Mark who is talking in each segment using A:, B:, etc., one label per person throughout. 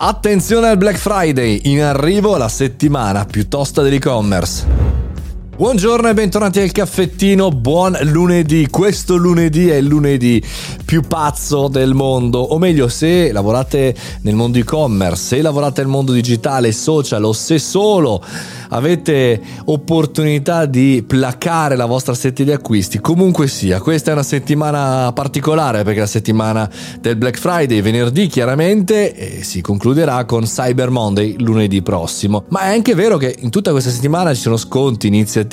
A: Attenzione al Black Friday, in arrivo la settimana più tosta dell'e-commerce. Buongiorno e bentornati al caffettino, buon lunedì. Questo lunedì è il lunedì più pazzo del mondo, o meglio se lavorate nel mondo e-commerce, se lavorate nel mondo digitale, social o se solo avete opportunità di placare la vostra sette di acquisti, comunque sia, questa è una settimana particolare perché è la settimana del Black Friday, venerdì chiaramente, e si concluderà con Cyber Monday lunedì prossimo. Ma è anche vero che in tutta questa settimana ci sono sconti, iniziative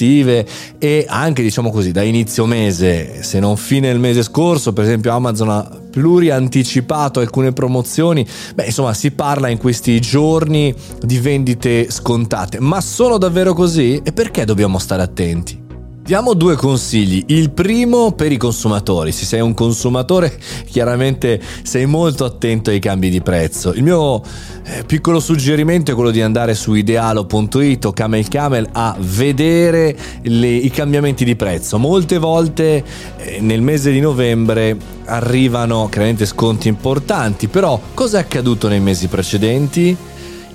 A: e anche diciamo così da inizio mese, se non fine il mese scorso, per esempio Amazon ha plurianticipato alcune promozioni. Beh, insomma, si parla in questi giorni di vendite scontate, ma sono davvero così? E perché dobbiamo stare attenti? Diamo due consigli. Il primo per i consumatori. Se sei un consumatore, chiaramente sei molto attento ai cambi di prezzo. Il mio eh, piccolo suggerimento è quello di andare su idealo.it o Camel Camel a vedere le, i cambiamenti di prezzo. Molte volte eh, nel mese di novembre arrivano chiaramente sconti importanti, però cosa è accaduto nei mesi precedenti?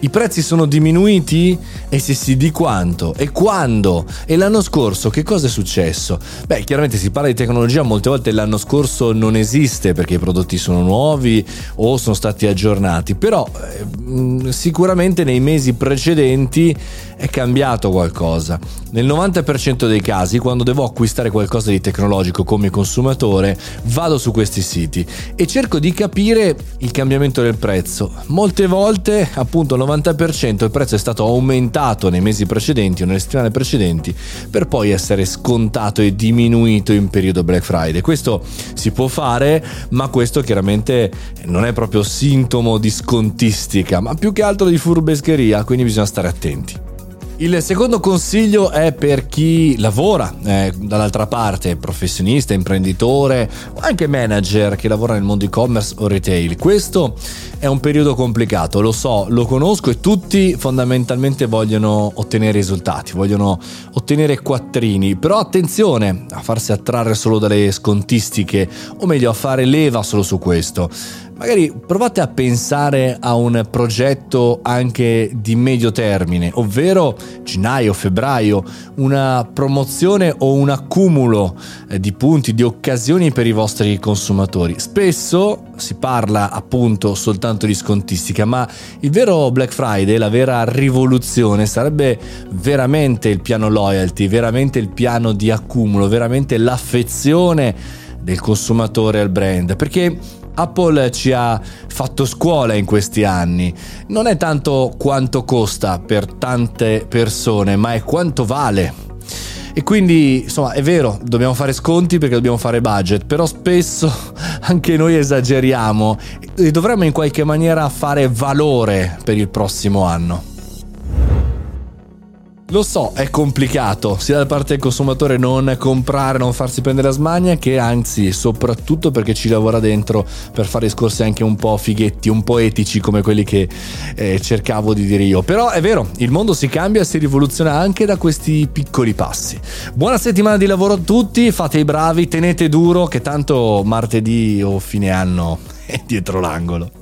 A: I prezzi sono diminuiti? E se sì, di quanto? E quando? E l'anno scorso che cosa è successo? Beh, chiaramente si parla di tecnologia, molte volte l'anno scorso non esiste perché i prodotti sono nuovi o sono stati aggiornati, però eh, sicuramente nei mesi precedenti è cambiato qualcosa. Nel 90% dei casi, quando devo acquistare qualcosa di tecnologico come consumatore, vado su questi siti e cerco di capire il cambiamento del prezzo. Molte volte, appunto, il 90% il prezzo è stato aumentato nei mesi precedenti o nelle settimane precedenti per poi essere scontato e diminuito in periodo Black Friday. Questo si può fare, ma questo chiaramente non è proprio sintomo di scontistica, ma più che altro di furbescheria, quindi bisogna stare attenti. Il secondo consiglio è per chi lavora eh, dall'altra parte, professionista, imprenditore anche manager che lavora nel mondo e-commerce o retail. Questo è un periodo complicato, lo so, lo conosco e tutti fondamentalmente vogliono ottenere risultati, vogliono ottenere quattrini, però attenzione a farsi attrarre solo dalle scontistiche o meglio a fare leva solo su questo Magari provate a pensare a un progetto anche di medio termine, ovvero gennaio, febbraio, una promozione o un accumulo eh, di punti, di occasioni per i vostri consumatori. Spesso si parla appunto soltanto di scontistica, ma il vero Black Friday, la vera rivoluzione sarebbe veramente il piano loyalty, veramente il piano di accumulo, veramente l'affezione del consumatore al brand, perché Apple ci ha fatto scuola in questi anni. Non è tanto quanto costa per tante persone, ma è quanto vale. E quindi, insomma, è vero, dobbiamo fare sconti perché dobbiamo fare budget, però spesso anche noi esageriamo e dovremmo in qualche maniera fare valore per il prossimo anno. Lo so, è complicato, sia da parte del consumatore non comprare, non farsi prendere la smania, che anzi, soprattutto perché ci lavora dentro per fare discorsi anche un po' fighetti, un po' etici come quelli che eh, cercavo di dire io. Però è vero, il mondo si cambia, si rivoluziona anche da questi piccoli passi. Buona settimana di lavoro a tutti, fate i bravi, tenete duro, che tanto martedì o fine anno è dietro l'angolo.